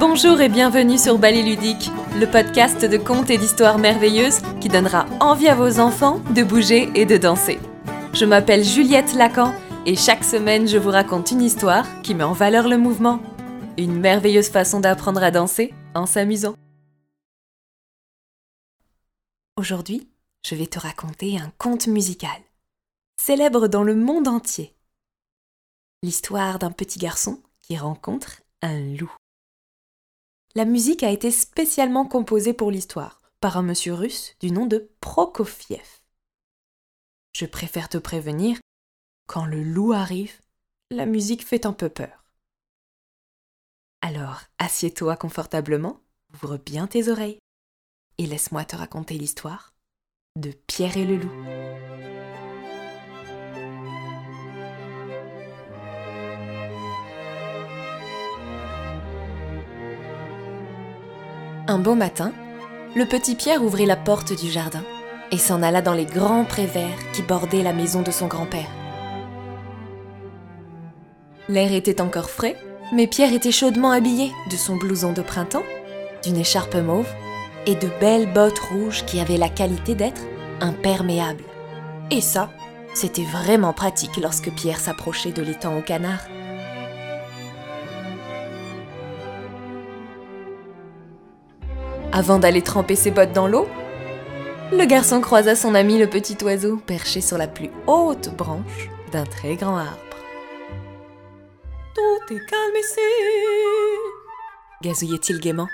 Bonjour et bienvenue sur Ballet Ludique, le podcast de contes et d'histoires merveilleuses qui donnera envie à vos enfants de bouger et de danser. Je m'appelle Juliette Lacan et chaque semaine je vous raconte une histoire qui met en valeur le mouvement. Une merveilleuse façon d'apprendre à danser en s'amusant. Aujourd'hui, je vais te raconter un conte musical, célèbre dans le monde entier. L'histoire d'un petit garçon qui rencontre un loup. La musique a été spécialement composée pour l'histoire par un monsieur russe du nom de Prokofiev. Je préfère te prévenir, quand le loup arrive, la musique fait un peu peur. Alors, assieds-toi confortablement, ouvre bien tes oreilles et laisse-moi te raconter l'histoire de Pierre et le loup. Un beau matin, le petit Pierre ouvrit la porte du jardin et s'en alla dans les grands prés verts qui bordaient la maison de son grand-père. L'air était encore frais, mais Pierre était chaudement habillé de son blouson de printemps, d'une écharpe mauve et de belles bottes rouges qui avaient la qualité d'être imperméables. Et ça, c'était vraiment pratique lorsque Pierre s'approchait de l'étang au canard. Avant d'aller tremper ses bottes dans l'eau, le garçon croisa son ami le petit oiseau perché sur la plus haute branche d'un très grand arbre. Tout est calme ici, gazouillait-il gaiement.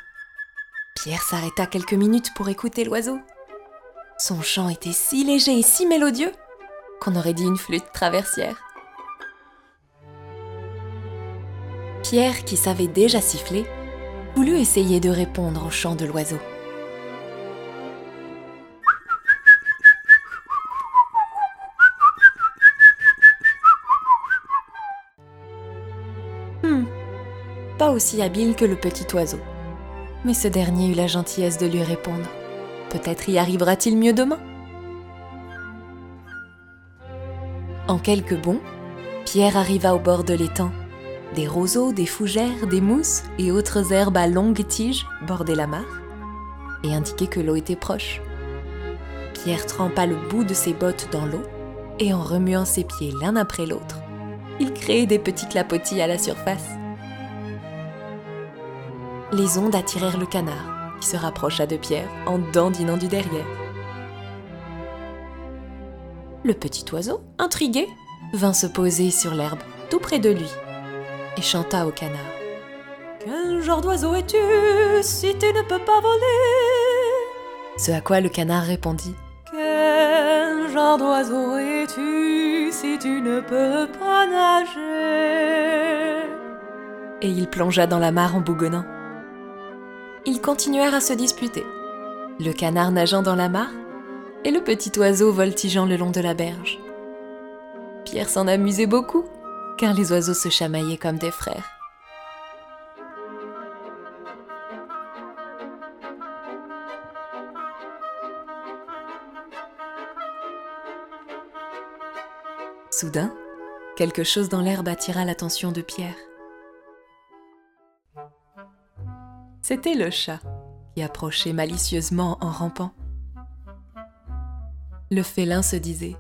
Pierre s'arrêta quelques minutes pour écouter l'oiseau. Son chant était si léger et si mélodieux qu'on aurait dit une flûte traversière. Pierre, qui savait déjà siffler, voulut essayer de répondre au chant de l'oiseau. Hmm, pas aussi habile que le petit oiseau. Mais ce dernier eut la gentillesse de lui répondre. Peut-être y arrivera-t-il mieux demain. En quelques bonds, Pierre arriva au bord de l'étang des roseaux, des fougères, des mousses et autres herbes à longues tiges bordaient la mare et indiquaient que l'eau était proche. Pierre trempa le bout de ses bottes dans l'eau et en remuant ses pieds l'un après l'autre, il créait des petits clapotis à la surface. Les ondes attirèrent le canard, qui se rapprocha de Pierre en dandinant du derrière. Le petit oiseau, intrigué, vint se poser sur l'herbe tout près de lui et chanta au canard. Quel genre d'oiseau es-tu si tu ne peux pas voler? Ce à quoi le canard répondit. Quel genre d'oiseau es-tu si tu ne peux pas nager? Et il plongea dans la mare en bougonnant. Ils continuèrent à se disputer, le canard nageant dans la mare et le petit oiseau voltigeant le long de la berge. Pierre s'en amusait beaucoup car les oiseaux se chamaillaient comme des frères. Soudain, quelque chose dans l'herbe attira l'attention de Pierre. C'était le chat qui approchait malicieusement en rampant. Le félin se disait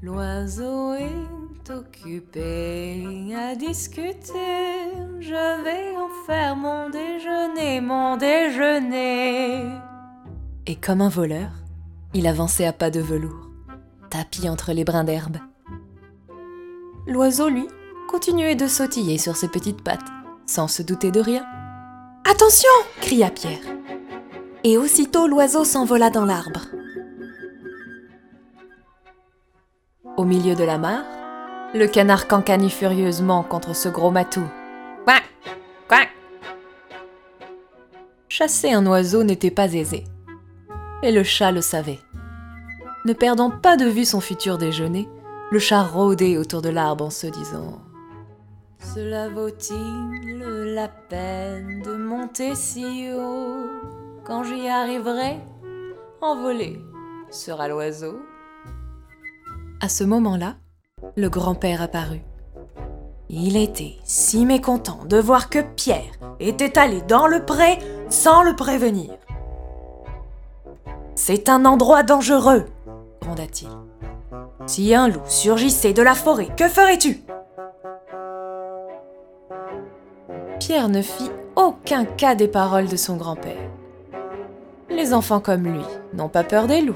L'oiseau est occupé à discuter. Je vais en faire mon déjeuner, mon déjeuner. Et comme un voleur, il avançait à pas de velours, tapis entre les brins d'herbe. L'oiseau, lui, continuait de sautiller sur ses petites pattes, sans se douter de rien. Attention cria Pierre. Et aussitôt l'oiseau s'envola dans l'arbre. Au milieu de la mare, le canard cancani furieusement contre ce gros matou. Quack Quack Chasser un oiseau n'était pas aisé. Et le chat le savait. Ne perdant pas de vue son futur déjeuner, le chat rôdait autour de l'arbre en se disant Cela vaut-il la peine de monter si haut Quand j'y arriverai, envolé sera l'oiseau. À ce moment-là, le grand-père apparut. Il était si mécontent de voir que Pierre était allé dans le pré sans le prévenir. C'est un endroit dangereux, gronda-t-il. Si un loup surgissait de la forêt, que ferais-tu? Pierre ne fit aucun cas des paroles de son grand-père. Les enfants comme lui n'ont pas peur des loups.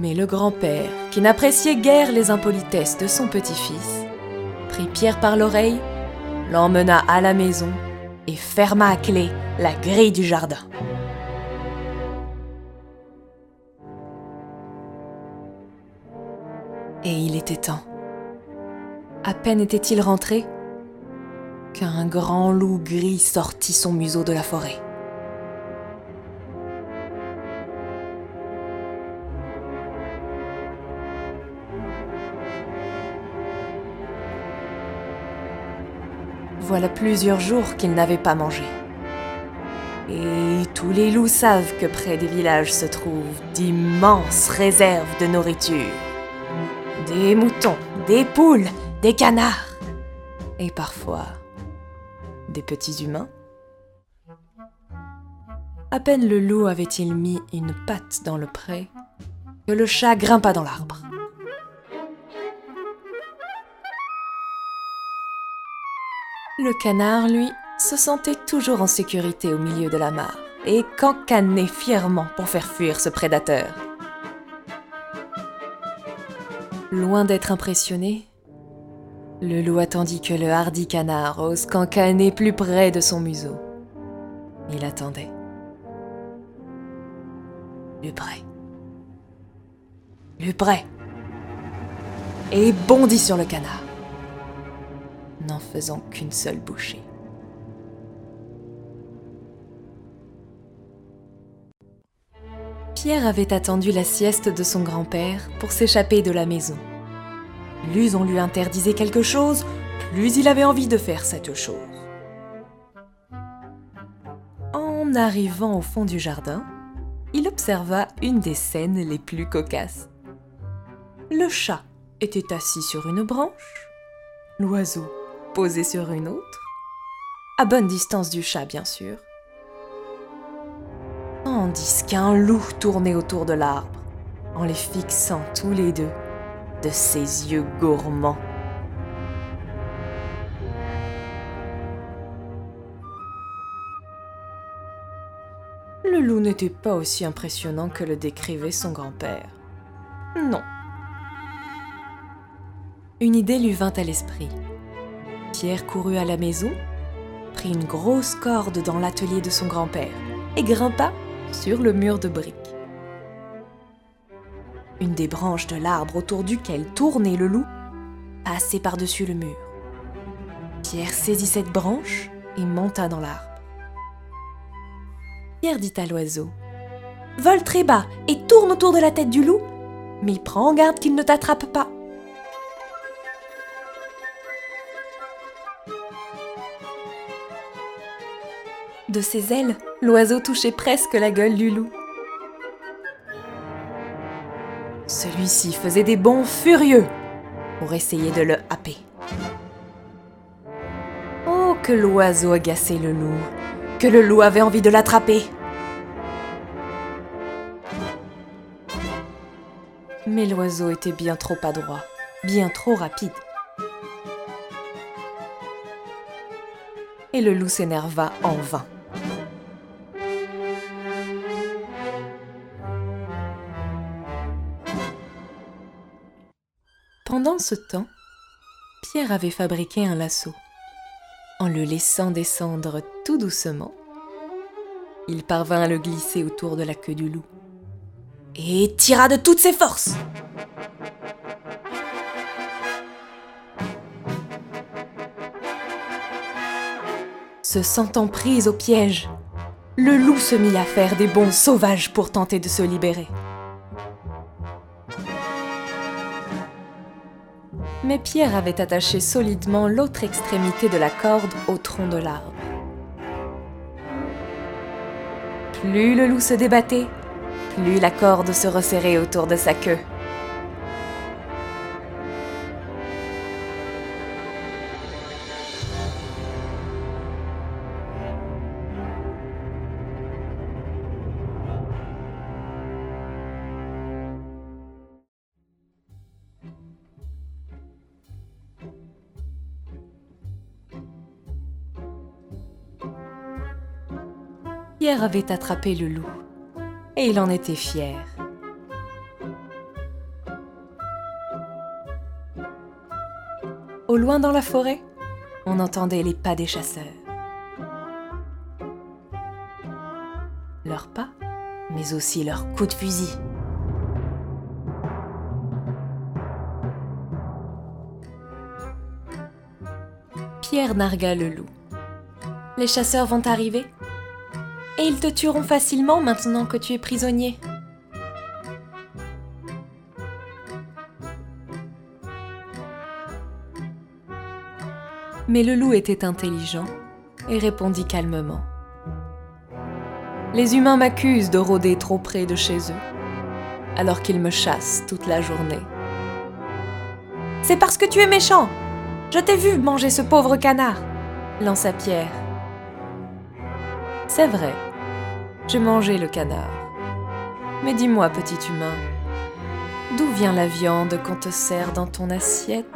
Mais le grand-père, qui n'appréciait guère les impolitesses de son petit-fils, prit Pierre par l'oreille, l'emmena à la maison et ferma à clé la grille du jardin. Et il était temps. À peine était-il rentré qu'un grand loup gris sortit son museau de la forêt. Voilà plusieurs jours qu'il n'avait pas mangé. Et tous les loups savent que près des villages se trouvent d'immenses réserves de nourriture. Des moutons, des poules, des canards. Et parfois, des petits humains. À peine le loup avait-il mis une patte dans le pré que le chat grimpa dans l'arbre. Le canard, lui, se sentait toujours en sécurité au milieu de la mare et cancanait fièrement pour faire fuir ce prédateur. Loin d'être impressionné, le loup attendit que le hardi canard ose cancaner plus près de son museau. Il attendait. Le près. Le près. Et bondit sur le canard, n'en faisant qu'une seule bouchée. Pierre avait attendu la sieste de son grand-père pour s'échapper de la maison. Plus on lui interdisait quelque chose, plus il avait envie de faire cette chose. En arrivant au fond du jardin, il observa une des scènes les plus cocasses. Le chat était assis sur une branche, l'oiseau posé sur une autre, à bonne distance du chat bien sûr, tandis qu'un loup tournait autour de l'arbre, en les fixant tous les deux de ses yeux gourmands. Le loup n'était pas aussi impressionnant que le décrivait son grand-père. Non. Une idée lui vint à l'esprit. Pierre courut à la maison, prit une grosse corde dans l'atelier de son grand-père et grimpa sur le mur de briques. Une des branches de l'arbre autour duquel tournait le loup passait par-dessus le mur. Pierre saisit cette branche et monta dans l'arbre. Pierre dit à l'oiseau Vole très bas et tourne autour de la tête du loup, mais prends garde qu'il ne t'attrape pas. De ses ailes, l'oiseau touchait presque la gueule du loup. Celui-ci faisait des bonds furieux pour essayer de le happer. Oh, que l'oiseau agaçait le loup, que le loup avait envie de l'attraper. Mais l'oiseau était bien trop adroit, bien trop rapide. Et le loup s'énerva en vain. Ce temps, Pierre avait fabriqué un lasso. En le laissant descendre tout doucement, il parvint à le glisser autour de la queue du loup et tira de toutes ses forces. Se sentant prise au piège, le loup se mit à faire des bonds sauvages pour tenter de se libérer. Mais Pierre avait attaché solidement l'autre extrémité de la corde au tronc de l'arbre. Plus le loup se débattait, plus la corde se resserrait autour de sa queue. Pierre avait attrapé le loup et il en était fier. Au loin dans la forêt, on entendait les pas des chasseurs. Leurs pas, mais aussi leurs coups de fusil. Pierre nargua le loup. Les chasseurs vont arriver? Et ils te tueront facilement maintenant que tu es prisonnier. Mais le loup était intelligent et répondit calmement. Les humains m'accusent de rôder trop près de chez eux, alors qu'ils me chassent toute la journée. C'est parce que tu es méchant. Je t'ai vu manger ce pauvre canard, lança Pierre. C'est vrai, j'ai mangé le canard. Mais dis-moi, petit humain, d'où vient la viande qu'on te sert dans ton assiette?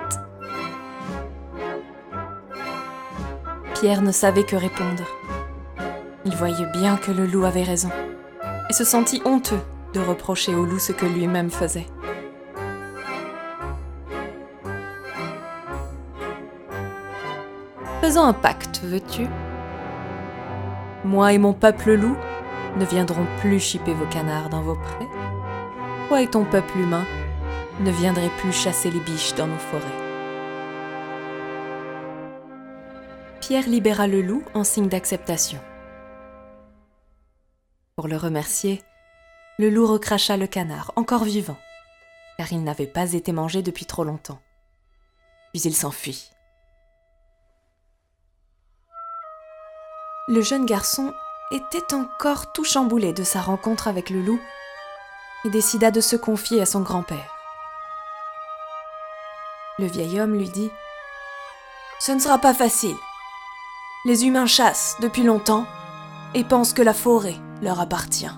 Pierre ne savait que répondre. Il voyait bien que le loup avait raison, et se sentit honteux de reprocher au loup ce que lui-même faisait. Faisons un pacte, veux-tu? Moi et mon peuple loup ne viendrons plus chipper vos canards dans vos prés. Toi et ton peuple humain ne viendrez plus chasser les biches dans nos forêts. Pierre libéra le loup en signe d'acceptation. Pour le remercier, le loup recracha le canard, encore vivant, car il n'avait pas été mangé depuis trop longtemps. Puis il s'enfuit. Le jeune garçon était encore tout chamboulé de sa rencontre avec le loup et décida de se confier à son grand-père. Le vieil homme lui dit ⁇ Ce ne sera pas facile. Les humains chassent depuis longtemps et pensent que la forêt leur appartient.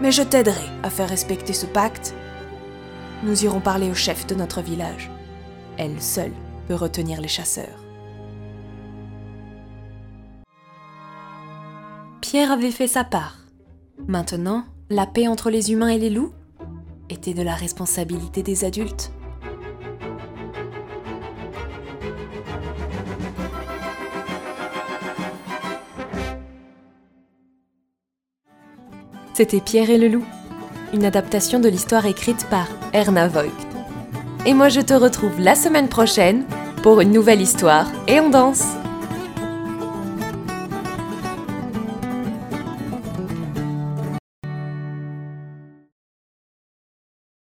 Mais je t'aiderai à faire respecter ce pacte. Nous irons parler au chef de notre village. Elle seule peut retenir les chasseurs. Pierre avait fait sa part. Maintenant, la paix entre les humains et les loups était de la responsabilité des adultes. C'était Pierre et le loup, une adaptation de l'histoire écrite par Erna Voigt. Et moi je te retrouve la semaine prochaine pour une nouvelle histoire et on danse